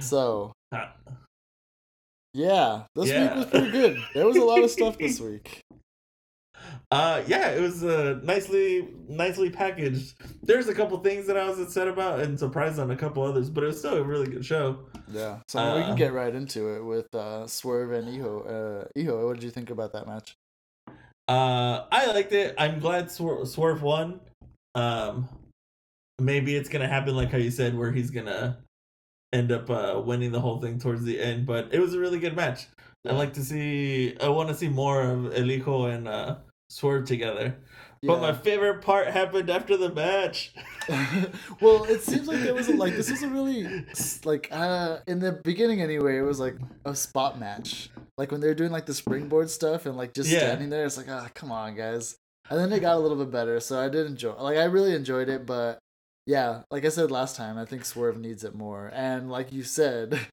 So, yeah, this yeah. week was pretty good. There was a lot of stuff this week. Uh, yeah, it was uh, nicely nicely packaged. There's a couple things that I was upset about and surprised on a couple others, but it was still a really good show. Yeah, so uh, we can uh, get right into it with uh, Swerve and Hijo. Uh, Hijo, what did you think about that match? Uh, I liked it. I'm glad Swer- Swerve won. Um, maybe it's gonna happen like how you said, where he's gonna end up uh, winning the whole thing towards the end. But it was a really good match. Yeah. I like to see. I want to see more of El Hijo and uh, Swerve together. Yeah. But my favorite part happened after the match. well, it seems like there was a, like this was a really like uh in the beginning anyway. It was like a spot match, like when they're doing like the springboard stuff and like just yeah. standing there. It's like ah, oh, come on, guys. And then it got a little bit better, so I did enjoy. Like I really enjoyed it, but yeah, like I said last time, I think Swerve needs it more. And like you said,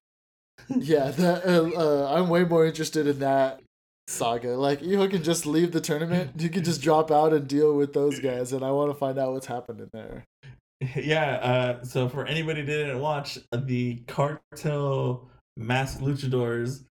yeah, that uh, uh, I'm way more interested in that saga. Like Hijo can just leave the tournament. You can just drop out and deal with those guys, and I want to find out what's happening there. Yeah. Uh, so for anybody who didn't watch, the cartel masked luchadors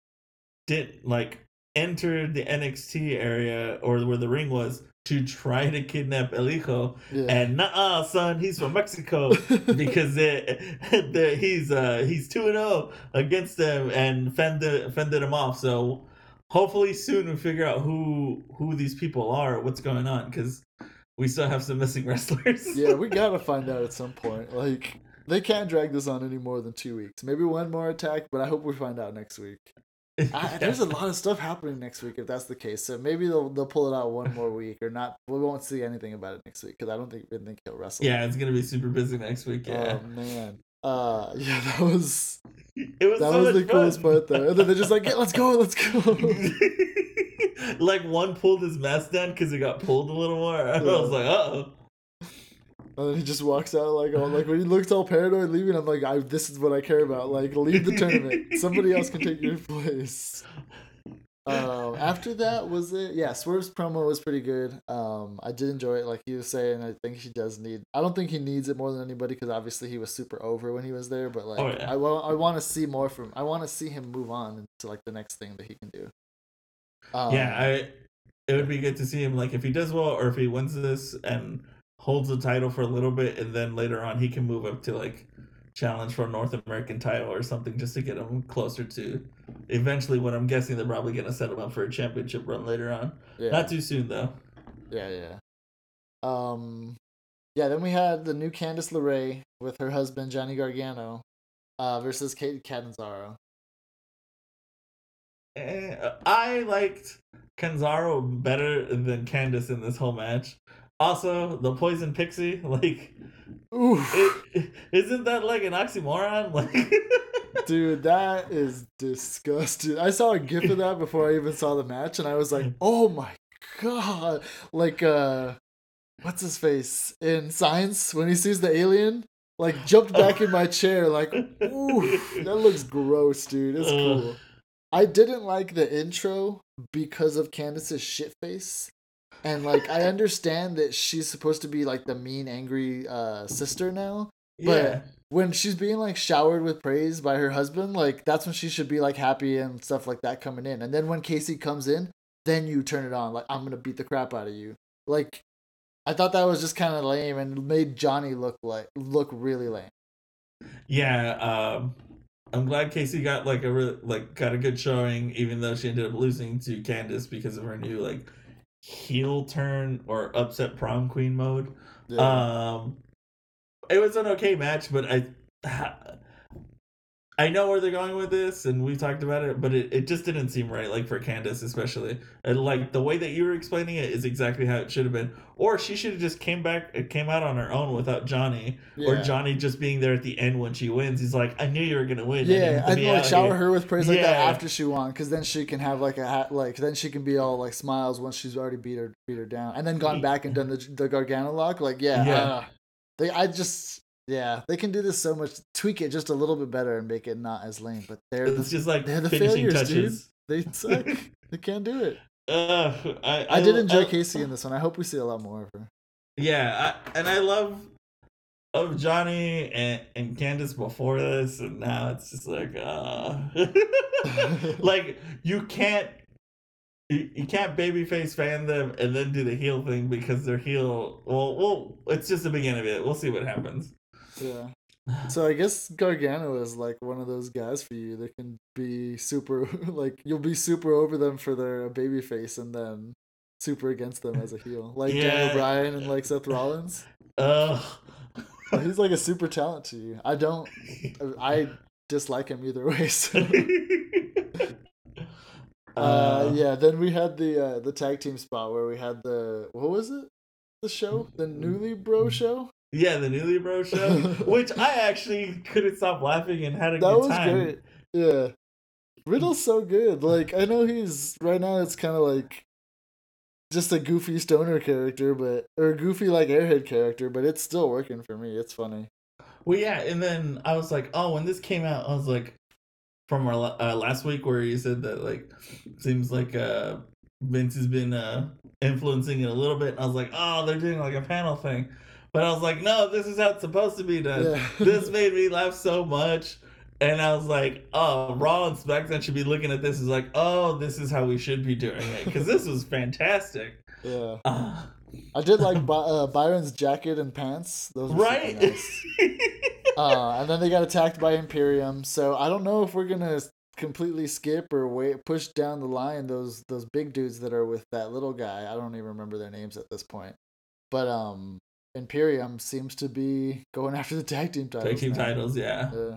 did like enter the NXT area or where the ring was to try to kidnap El Hijo. Yeah. And nah, son, he's from Mexico because they, he's uh, he's two and zero oh against them and fended fended him off. So hopefully soon we figure out who who these people are, what's going on, because we still have some missing wrestlers. yeah, we gotta find out at some point. Like they can't drag this on any more than two weeks. Maybe one more attack, but I hope we find out next week. I, there's a lot of stuff happening next week if that's the case. So maybe they'll they'll pull it out one more week or not. We won't see anything about it next week because I don't think we think he'll wrestle. Yeah, it's gonna be super busy next week. Yeah. Oh man. Uh, yeah, that was. It was that so was the coolest part though. And then they're just like, yeah, "Let's go, let's go." like one pulled his mask down because it got pulled a little more. I was like, "Oh." And then he just walks out like, oh, like when he looks all paranoid leaving, I'm like, I, this is what I care about. Like, leave the tournament. Somebody else can take your place. Um, after that was it? Yeah, Swerve's promo was pretty good. Um, I did enjoy it, like he was saying. I think he does need. I don't think he needs it more than anybody because obviously he was super over when he was there. But like, oh, yeah. I, I want to see more from. I want to see him move on to like the next thing that he can do. Um, yeah, I. It would be good to see him like if he does well or if he wins this and holds the title for a little bit and then later on he can move up to like challenge for a North American title or something just to get him closer to eventually what I'm guessing they're probably gonna set him up for a championship run later on. Yeah. Not too soon though. Yeah, yeah. Um yeah, then we had the new Candice LeRae with her husband Johnny Gargano uh versus Kate Catanzaro. Eh, I liked Catanzaro better than Candice in this whole match. Also, the poison pixie, like it, isn't that like an oxymoron? Like, dude, that is disgusting. I saw a gif of that before I even saw the match, and I was like, "Oh my god!" Like, uh, what's his face in Signs when he sees the alien? Like, jumped back in my chair. Like, ooh, that looks gross, dude. It's cool. I didn't like the intro because of Candice's shit face and like I understand that she's supposed to be like the mean, angry uh, sister now, but yeah. when she's being like showered with praise by her husband, like that's when she should be like happy and stuff like that coming in. And then when Kacy comes in, then you turn it on like I'm gonna beat the crap out of you. Like I thought that was just kind of lame and made Johnny look like look really lame. Yeah, um, I'm glad Kacy got like a re- like got a good showing, even though she ended up losing to Candice because of her new like heel turn or upset prom queen mode. Yeah. Um, it was an okay match, but I I know where they're going with this, and we talked about it, but it, it just didn't seem right, like for Candice especially. And like the way that you were explaining it is exactly how it should have been. Or she should have just came back, it came out on her own without Johnny, yeah. or Johnny just being there at the end when she wins. He's like, I knew you were gonna win. Yeah, I'd like shower here. her with praise like yeah. that after she won, because then she can have like a hat, like then she can be all like smiles once she's already beat her beat her down, and then gone back and done the the Gargano lock. Like yeah, yeah. Uh, they I just yeah, they can do this so much. Tweak it just a little bit better and make it not as lame. But they're it's the, just like they're the failures, touches. dude. They suck. they can't do it. Uh, I, I, I did enjoy I, Kacy in this one. I hope we see a lot more of her. Yeah, I, and I love of Johnny and, and Candice before this, and now it's just like, uh, like you can't you, you can't babyface fan them and then do the heel thing because they're heel. Well, well, it's just the beginning of it. We'll see what happens. Yeah. So I guess Gargano is like one of those guys for you that can be super like you'll be super over them for their baby face and then super against them as a heel. Like Yeah. Daniel Bryan and like Seth Rollins. Ugh. He's like a super talent to you. I don't I dislike him either way. So uh, yeah, then we had the uh, the tag team spot where we had the what was it? The show? The Newly Bro show? Yeah, the Newly Bro show, which I actually couldn't stop laughing and had a That good time. That was great. Yeah. Riddle's so good. Like I know he's right now it's kinda like just a goofy stoner character, but or a goofy like airhead character, but it's still working for me. It's funny. Well, yeah, and then I was like, oh, when this came out, I was like, from our uh, last week where you said that like seems like uh Vince has been uh influencing it a little bit. I was like, oh, they're doing like a panel thing, but I was like, no, this is how it's supposed to be done. Yeah. this made me laugh so much. And I was like, oh, Raw and SmackDown should be looking at this as like, oh, this is how we should be doing it. Because this was fantastic. Yeah. Uh, I did like By- uh, Byron's jacket and pants. Those right? nice. uh, and then they got attacked by Imperium. So I don't know if we're gonna completely skip or wait push down the line those those big dudes that are with that little guy. I don't even remember their names at this point. But um, Imperium seems to be going after the tag team titles. Tag team now. titles, yeah. Yeah.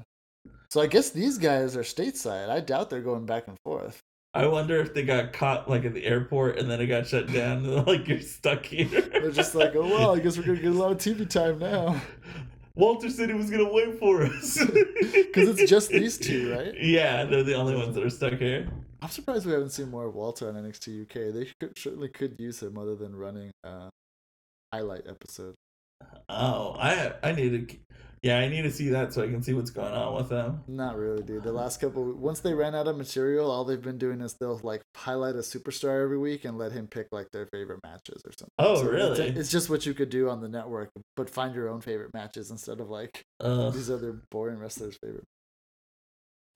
So I guess these guys are stateside. I doubt they're going back and forth. I wonder if they got caught like at the airport and then it got shut down. And they're like, you're stuck here. They're just like, oh well, I guess we're gonna get a lot of TV time now Walter said he was gonna wait for us. because it's just these two, right? Yeah, they're the only ones that are stuck here. I'm surprised we haven't seen more of Walter on NXT UK. They could, certainly could use him other than running a highlight episode. Oh, I I need to, yeah, I need to see that so I can see what's going on with them. Not really, dude. The last couple, once they ran out of material, all they've been doing is they'll like highlight a superstar every week and let him pick like their favorite matches or something. Oh, it's- really? It's, just what you could do on the network, but find your own favorite matches instead of like Uh, these other boring wrestlers' favorite.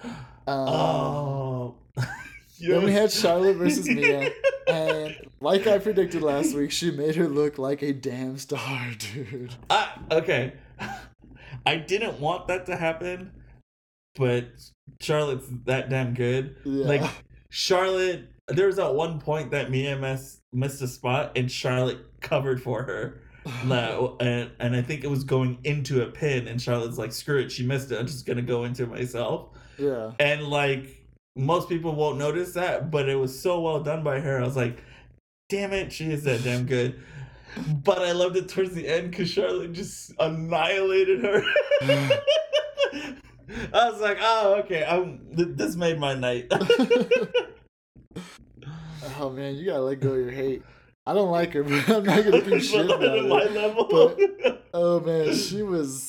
Um, oh, Then we had. Charlotte versus Mia, and like I predicted last week, she made her look like a damn star, dude. I, okay. I didn't want that to happen, but Charlotte's that damn good. Yeah. Like Charlotte, there was at one point that Mia mess, missed a spot and Charlotte covered for her. No, and and I think it was going into a pin, and Charlotte's like, "Screw it, she missed it. I'm just gonna go into myself." yeah. And like most people won't notice that, but it was so well done by her. I was like, "Damn it, she is that damn good." But I loved it towards the end because Charlotte just annihilated her. I was like, "Oh, okay. I'm, th- this made my night." Oh man, you gotta let go of your hate. I don't like her, but I'm not gonna do shit about at my it. level. Oh man, she was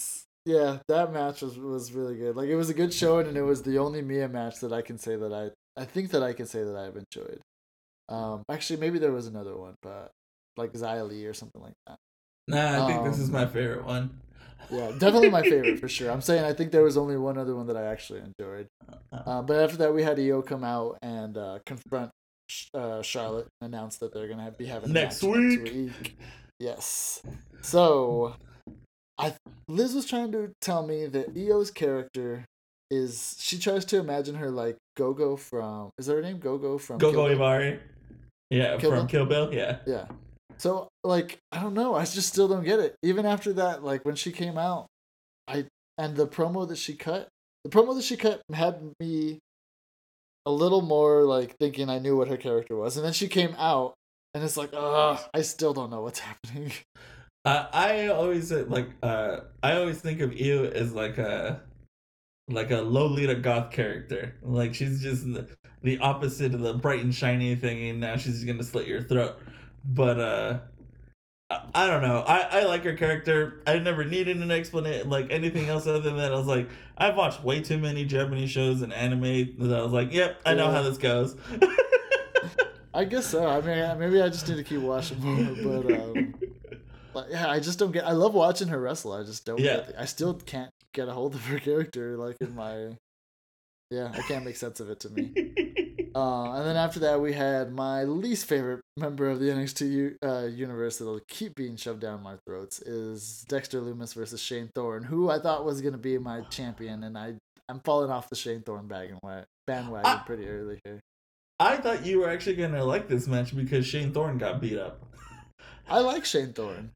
yeah, that match was was really good. Like it was a good showing and it was the only Mia match that I can say that I I think that I can say that I've enjoyed. Um actually maybe there was another one, but like Li or something like that. nah, I think this is Um, my favorite one. Yeah, definitely my favorite for sure. I'm saying I think there was only one other one that I actually enjoyed. Uh, but after that, we had Io come out and uh, confront uh, Charlotte and announce that they're gonna have, be having a Next match week. Next week. Yes. So, I Liz was trying to tell me that Io's character is she tries to imagine her like Gogo from is that her name Gogo from Go Kill Go Yeah, Kill from Bill? Kill Bill. Yeah. Yeah. So like I don't know. I just still don't get it. Even after that, like when she came out, I and the promo that she cut, the promo that she cut had me a little more like thinking I knew what her character was, and then she came out, and it's like, ugh, I still don't know what's happening. Uh, I always uh, like. Uh, I always think of Io as like a like a Lolita goth character. Like she's just the, the opposite of the bright and shiny thing, and now she's gonna slit your throat. But uh, I, I don't know. I I like her character. I never needed an explanation, like anything else other than that. I was like, I've watched way too many Japanese shows and anime that I was like, yep, I know Yeah. how this goes. I guess so. I mean, maybe I just need to keep watching more, but um, Like, yeah, I just don't get. I love watching her wrestle. I just don't. Yeah. Get the, I still can't get a hold of her character. Like in my. Yeah, I can't make sense of it to me. Uh, and then after that, we had my least favorite member of the NXT uh, universe that'll keep being shoved down my throats is Dexter Lumis versus Shane Thorne, who I thought was going to be my champion, and I I'm falling off the Shane Thorne bandwagon bandwagon Ah. pretty early here. I thought you were actually gonna like this match because Shane Thorne got beat up. I like Shane Thorne.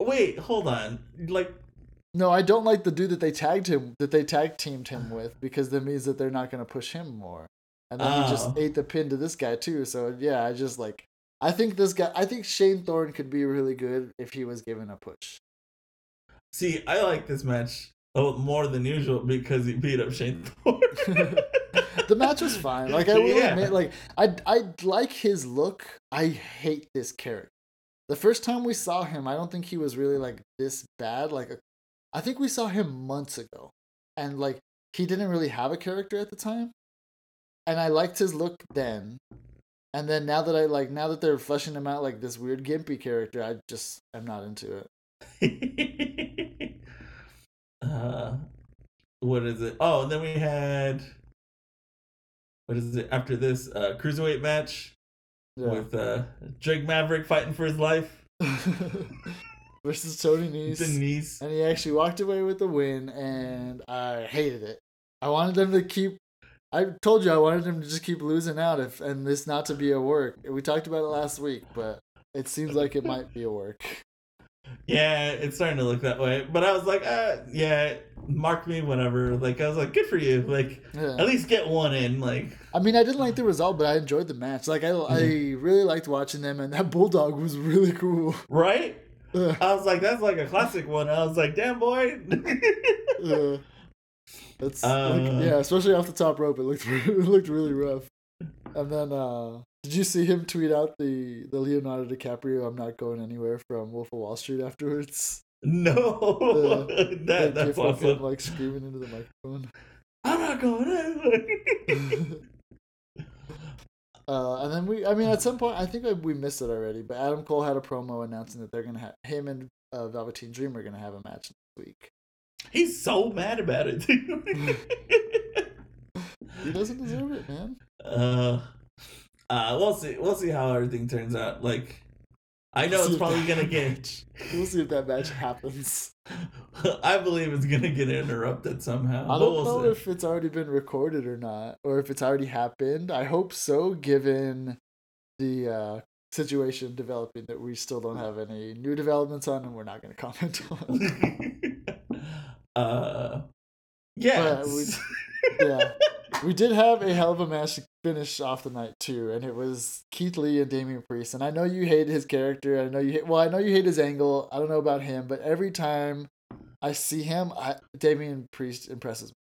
Wait, hold on. Like, No, I don't like the dude that they tagged him that they tag teamed him with because that means that they're not going to push him more. And then he Oh. just ate the pin to this guy too. So yeah, I just like I think this guy I think Shane Thorne could be really good if he was given a push. see, I like this match a little more than usual because he beat up Shane Thorne. the match was fine. Like I will Yeah. admit, like I I like his look. I hate this character. The first time we saw him, I don't think he was really like this bad. Like I think we saw him months ago, and like he didn't really have a character at the time, and I liked his look then. And then now that I like now that they're fleshing him out like this weird gimpy character, I just am not into it. uh, what is it? Oh, and then we had what is it after this uh, cruiserweight match Yeah. with uh, Drake Maverick fighting for his life. Versus Tony Nese. Denise. and he actually walked away with the win and i hated it i wanted them to keep i told you i wanted them to just keep losing out if and this not to be a work we talked about it last week but it seems like it might be a work Yeah, it's starting to look that way. But I was like, uh, yeah, mark me, whatever. Like I was like, good for you. Like yeah. at least get one in. Like i mean i didn't like the result but i enjoyed the match like i, I really liked watching them and that bulldog was really cool right. Ugh, I was like, that's like a classic one. I was like, damn boy. It's like, Uh. yeah, especially off the top rope. It looked it looked really rough. And then, uh, did you see him tweet out the the Leonardo DiCaprio "I'm not going anywhere" from Wolf of Wall Street afterwards? no, that That that's of him like screaming into the microphone. I'm not going anywhere. Uh, and then we, I mean, at some point, I think we missed it already, but Adam Cole had a promo announcing that they're gonna have him and uh, Velveteen Dream are gonna have a match next week. He's so mad about it. He doesn't deserve it, man. uh, uh, we'll see. We'll see how everything turns out. Like, I know See it's probably gonna get. We'll see if that match happens. I believe it's gonna get interrupted somehow. I don't we'll know see. if it's already been recorded or not, or if it's already happened. I hope so, given the uh, situation developing that we still don't have any new developments on, and we're not going to comment on. uh, yeah. But we- yeah, we did have a hell of a match finish off the night too, and it was Keith Lee and Damian Priest. And I know you hate his character. I know you hate. Well, I know you hate his angle. I don't know about him, but every time I see him, I, Damian Priest impresses me.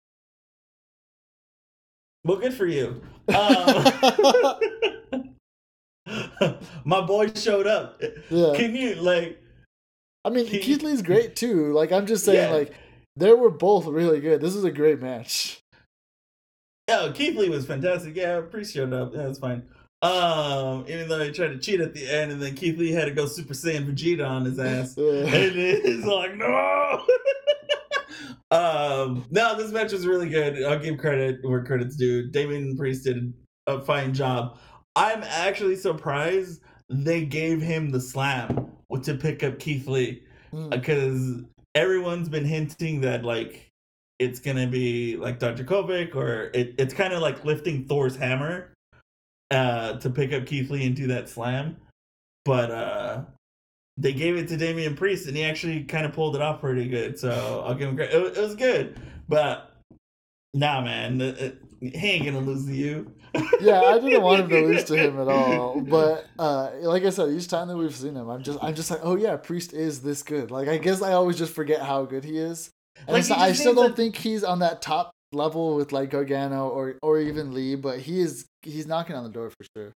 well, good for you. Um, my boy showed up. Yeah. Can you like? I mean, Keith Lee's great too. Like I'm just saying, Yeah. like they were both really good. This is a great match. Oh, Keith Lee was fantastic. Yeah, Priest showed up. Yeah, that's fine. Um, even though he tried to cheat at the end, and then Keith Lee had to go Super Saiyan Vegeta on his ass. Uh, and it's like no. um, no, this match was really good. I'll give credit where credit's due. Damian Priest did a fine job. I'm actually surprised they gave him the slam to pick up Keith Lee mm, because everyone's been hinting that like it's gonna be like Dijakovic or it, it's kind of like lifting Thor's hammer uh to pick up Keith Lee and do that slam. But uh they gave it to Damian Priest and he actually kind of pulled it off pretty good. So I'll give him credit. It, it was good, but nah, man, it- it- he ain't gonna lose to you. yeah, I didn't want him to lose to him at all. But uh, like I said, each time that we've seen him, I'm just I'm just like, oh yeah, Priest is this good. Like I guess I always just forget how good he is. And Like, it's not- I still don't a- think he's on that top level with like Gargano or or even Lee, but he is he's knocking on the door for sure.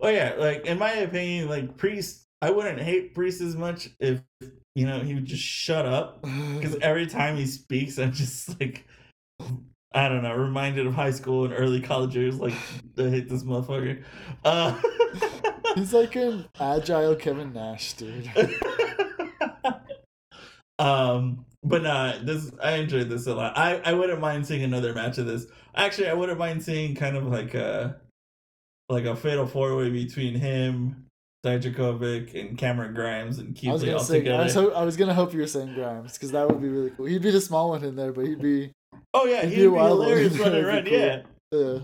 Oh yeah, like in my opinion, like Priest, I wouldn't hate Priest as much if you know he would just shut up. Because every time he speaks, I'm just like, I don't know, reminded of high school and early college years. Like, I hate this motherfucker. Uh, he's like an agile Kevin Nash, dude. Um, but nah, this I enjoyed this a lot. I I wouldn't mind seeing another match of this. Actually, I wouldn't mind seeing kind of like a like a fatal four way between him, Dijakovic, and Cameron Grimes and Keith I was gonna all say, I together. was, ho- I was gonna hope you were saying Grimes because that would be really cool. He'd be the small one in there, but he'd be oh yeah, he'd he'd be be hilarious running around. be Yeah, uh,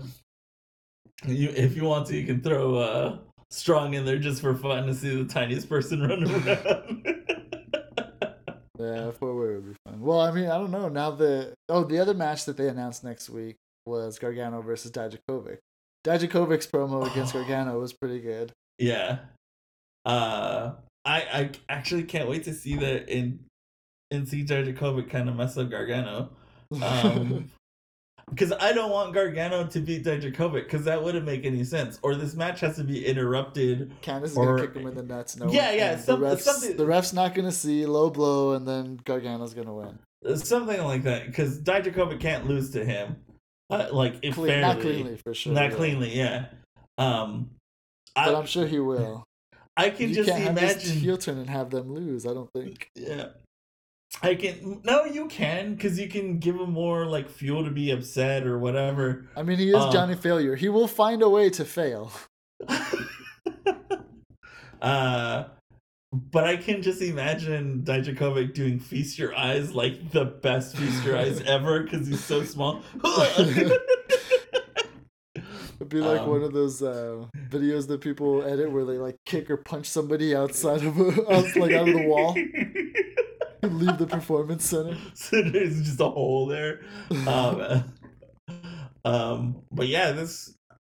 you if you want to, you can throw uh strong in there just for fun to see the tiniest person run around. Yeah, four way would be fun. Well, I mean, I don't know. Now the oh, the other match that they announced next week was Gargano versus Dijakovic. Dijakovic's promo against Oh. Gargano was pretty good. Yeah. Uh I I actually can't wait to see that in and see Dijakovic kind of mess up Gargano. Um because I don't want Gargano to beat Dijakovic because that wouldn't make any sense. Or this match has to be interrupted. Candice is gonna kick him in the nuts. No, Yeah, yeah, some- the refs, something- the ref's not gonna see low blow, and then Gargano's gonna win. Something like that. Because Dijakovic can't lose to him. Uh, like if Clean, fairly. not cleanly for sure. Not yeah. cleanly, yeah. Um but I, I'm sure he will. I can you just can't have imagine heel turn and have them lose. I don't think. Yeah. I can no, you can because you can give him more like fuel to be upset or whatever. I mean, he is Um, Johnny Failure. He will find a way to fail. uh, but I can just imagine Dijakovic doing "Feast Your Eyes" like the best "Feast Your Eyes" ever because he's so small. It'd be like Um, one of those uh, videos that people edit where they like kick or punch somebody outside of a, like out of the wall, leave the performance center. so there's just a hole there. Um, um, but yeah, this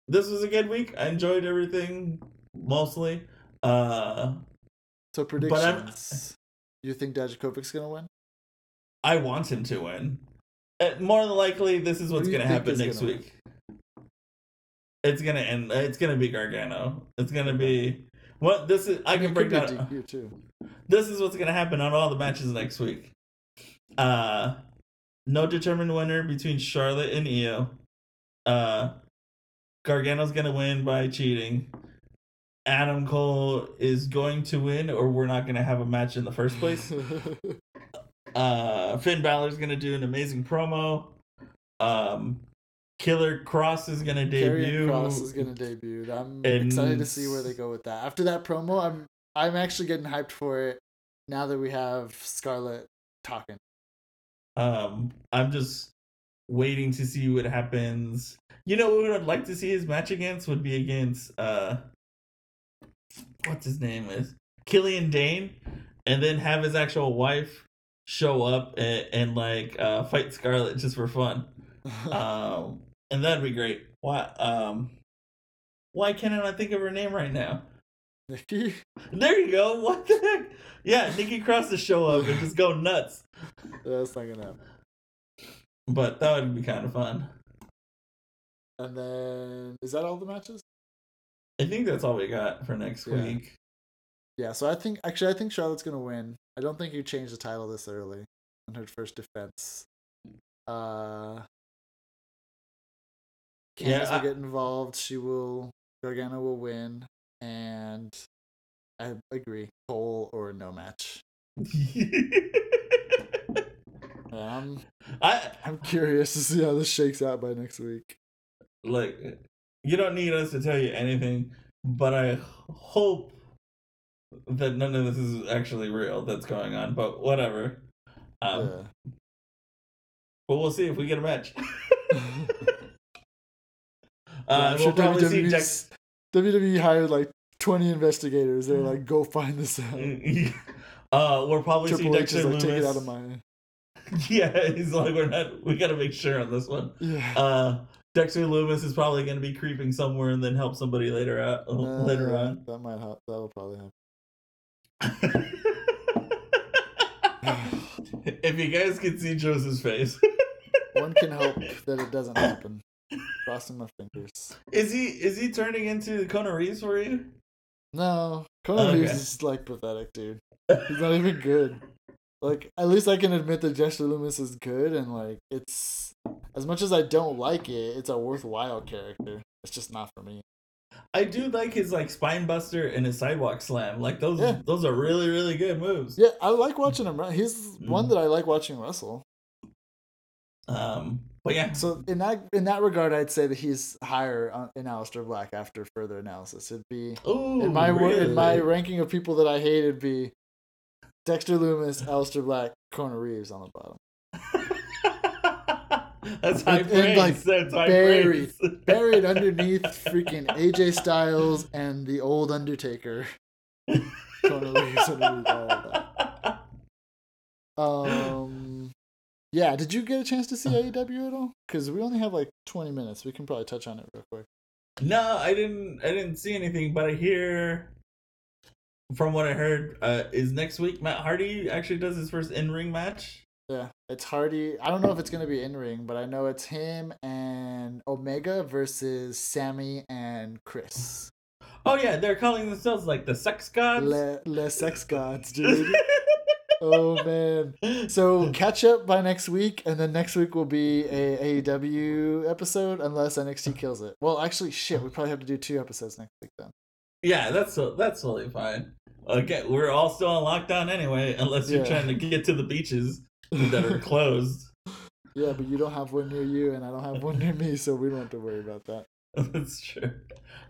this was a good week. I enjoyed everything mostly. Uh, So predictions. You think Dijakovic's gonna win? I want him to win. Uh, more than likely, this is what's to happen next gonna win? week. It's gonna end. It's gonna be Gargano. It's gonna be what this is. I mean, can break down. Too. This is what's gonna happen on all the matches next week. Uh, no determined winner between Charlotte and Io. Uh, Gargano's gonna win by cheating. Adam Cole is going to win, or we're not gonna have a match in the first place. Uh, Finn Balor's gonna do an amazing promo. Um, Killer Kross is gonna Karrion debut. Kross is gonna debut. I'm And- excited to see where they go with that. After that promo, I'm I'm actually getting hyped for it. Now that we have Scarlett talking. Um, I'm just waiting to see what happens. You know what I'd like to see his match against would be against uh, what's his name is Killian Dain, and then have his actual wife show up and, and like uh fight Scarlett just for fun. Um, and that'd be great. Why um, why can't I think of her name right now? Nikki, There you go. What the heck? Yeah, Nikki Cross to show up and just go nuts. that's not gonna happen. But that would be kind of fun. And then is that all the matches? I think that's all we got for next Yeah. week. Yeah. So I think actually I think Charlotte's gonna win. I don't think you change the title this early on her first defense. Uh. Yeah, I- will get involved. She will. Gargano will win, and I agree. Cole or no match. I'm I I'm curious to see how this shakes out by next week. like you don't need us to tell you anything, but I hope that none of this is actually real that's going on. But whatever. Um, yeah. But we'll see if we get a match. Yeah, uh, I'm we'll sure see WWE hired like 20 investigators. They're like, go find this out. uh, we're probably Triple see H is Dexter like, take it out of my. Yeah, he's like, we're not. We gotta make sure on this one. Yeah. Uh, Dexter Lumis is probably gonna be creeping somewhere and then help somebody later out Uh, later on. That might help. That'll probably happen. if you guys can see Joseph's face, One can hope that it doesn't happen. Crossing my fingers. is he is he turning into Kona Reeves for you? No, Kona Okay. Reeves is like pathetic, dude. He's not even good. Like, at least I can admit that Dexter Lumis is good, and like, it's as much as I don't like it, it's a worthwhile character. It's just not for me. I do like his like spine buster and his sidewalk slam. Like those Yeah. those are really really good moves. Yeah, I like watching him. run. He's one Mhm. that I like watching wrestle. Um, but yeah, So in that in that regard, I'd say that he's higher on, in Aleister Black after further analysis. It'd be Ooh, in my wo- in my ranking of people that I hate, it'd be Dexter Lumis, Aleister Black, Kona Reeves on the bottom. That's high And, praise. like, That's high buried- praise. Buried underneath freaking AJ Styles and the old Undertaker. Reeves underneath all of that. Um, yeah. Did you get a chance to see AEW at all? Because we only have like twenty minutes. We can probably touch on it real quick. No, I didn't. I didn't see anything, but I hear from what I heard uh, is next week Matt Hardy actually does his first in ring match. Yeah, it's Hardy. I don't know if it's gonna be in ring, but I know it's him and Omega versus Sammy and Chris. Oh yeah, they're calling themselves like the Sex Gods. Le, le sex gods, dude. oh man. So catch up by next week, and then next week will be a AEW episode, unless NXT kills it. Well, actually, shit, we probably have to do two episodes next week then. yeah, that's that's totally fine. Again, we're all still on lockdown anyway, unless you're Yeah. trying to get to the beaches that are closed. yeah, but you don't have one near you, and I don't have one near me, so we don't have to worry about that. That's true.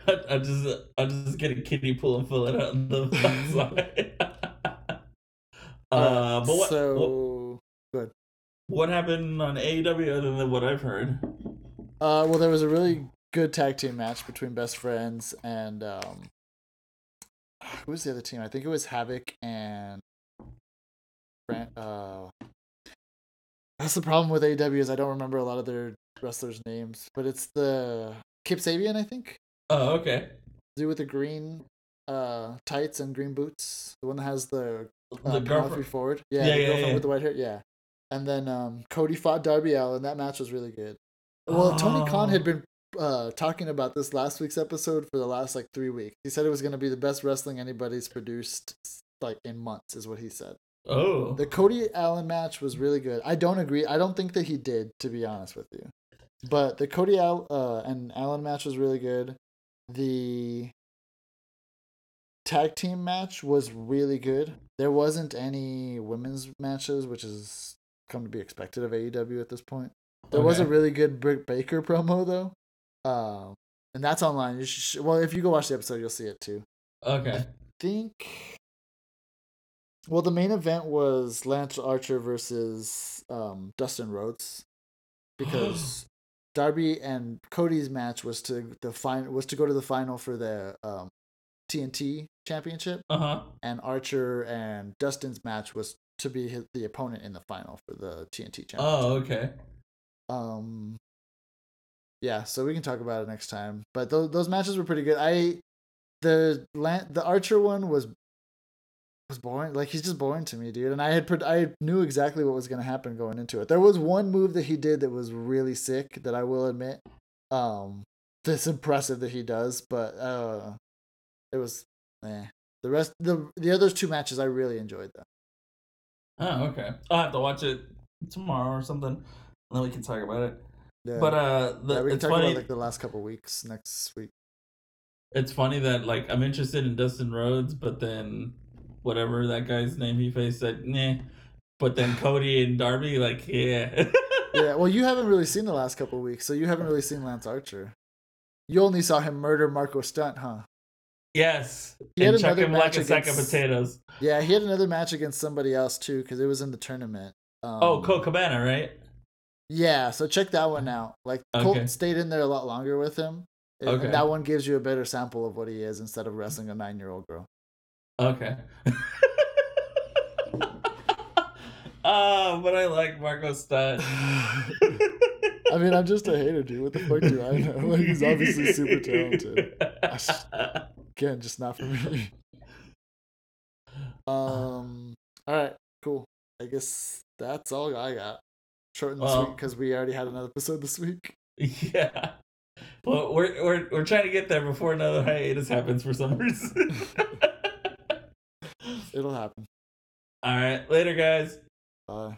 I, I just I just get a kiddie pool and fill it out on the outside. Uh, but what, what so what happened on AEW other than what I've heard? Uh, well, there was a really good tag team match between Best Friends and um, who was the other team? I think it was Havoc and uh. That's the problem with AEW is I don't remember a lot of their wrestlers' names, but it's the Kip Sabian, I think, Oh, okay. Do with the green uh tights and green boots, the one that has the uh, The Penelope girlfriend. Ford, yeah, Yeah, the yeah, girlfriend yeah. with the white hair, yeah. And then um Cody fought Darby Allin. That match was really good. Well, Tony Khan had Oh. been uh, talking about this last week's episode for the last like three weeks. He said it was going to be the best wrestling anybody's produced like in months, is what he said. Oh, The Cody Allin match was really good. I don't agree. I don't think that he did, to be honest with you. But the Cody Al- uh, and Allin match was really good. The tag team match was really good. There wasn't any women's matches, which is come to be expected of AEW at this point. There was a really good Britt Baker promo though, um, and that's online. You should, well, if you go watch the episode, you'll see it too. okay. Think. Well, the main event was Lance Archer versus um, Dustin Rhodes, because Darby and Cody's match was to the fin- was to go to the final for the um, TNT Championship, Uh huh. and Archer and Dustin's match was to be his, the opponent in the final for the TNT Championship. Oh, okay. Um, yeah, so we can talk about it next time. But those those matches were pretty good. I the the Archer one was was boring. Like he's just boring to me, dude. And I had pred- I knew exactly what was gonna happen going into it. There was one move that he did that was really sick. That I will admit. Um, that's impressive that he does, but uh, it was eh. The rest the the other two matches I really enjoyed them. Oh, okay. I'll have to watch it tomorrow or something, and then we can talk about it. Yeah. But uh, the, yeah, we can it's talk funny. about like the last couple weeks next week. It's funny that like I'm interested in Dustin Rhodes, but then whatever that guy's name he faced said nah. But then Cody and Darby like yeah. yeah, well, you haven't really seen the last couple weeks, so you haven't really seen Lance Archer. You only saw him murder Marko Stunt, huh? Yes. He had another him like match a sack of potatoes. Yeah, he had another match against somebody else too, because it was in the tournament. Um, oh, Colt Cabana, right? Yeah, so check that one out. Like Okay. Colt stayed in there a lot longer with him. and- Okay. And that one gives you a better sample of what he is instead of wrestling a nine year old girl. Okay. Ah, but I like Marko Stunt. I mean, I'm just a hater, dude. What the fuck do I know? Like, he's obviously super talented. Again, just not for me. Um. All right. Cool. I guess that's all I got. Short and Well- sweet because we already had another episode this week. yeah. Well, we're we're we're trying to get there before another hiatus happens for some reason. It'll happen. All right, later, guys. Bye.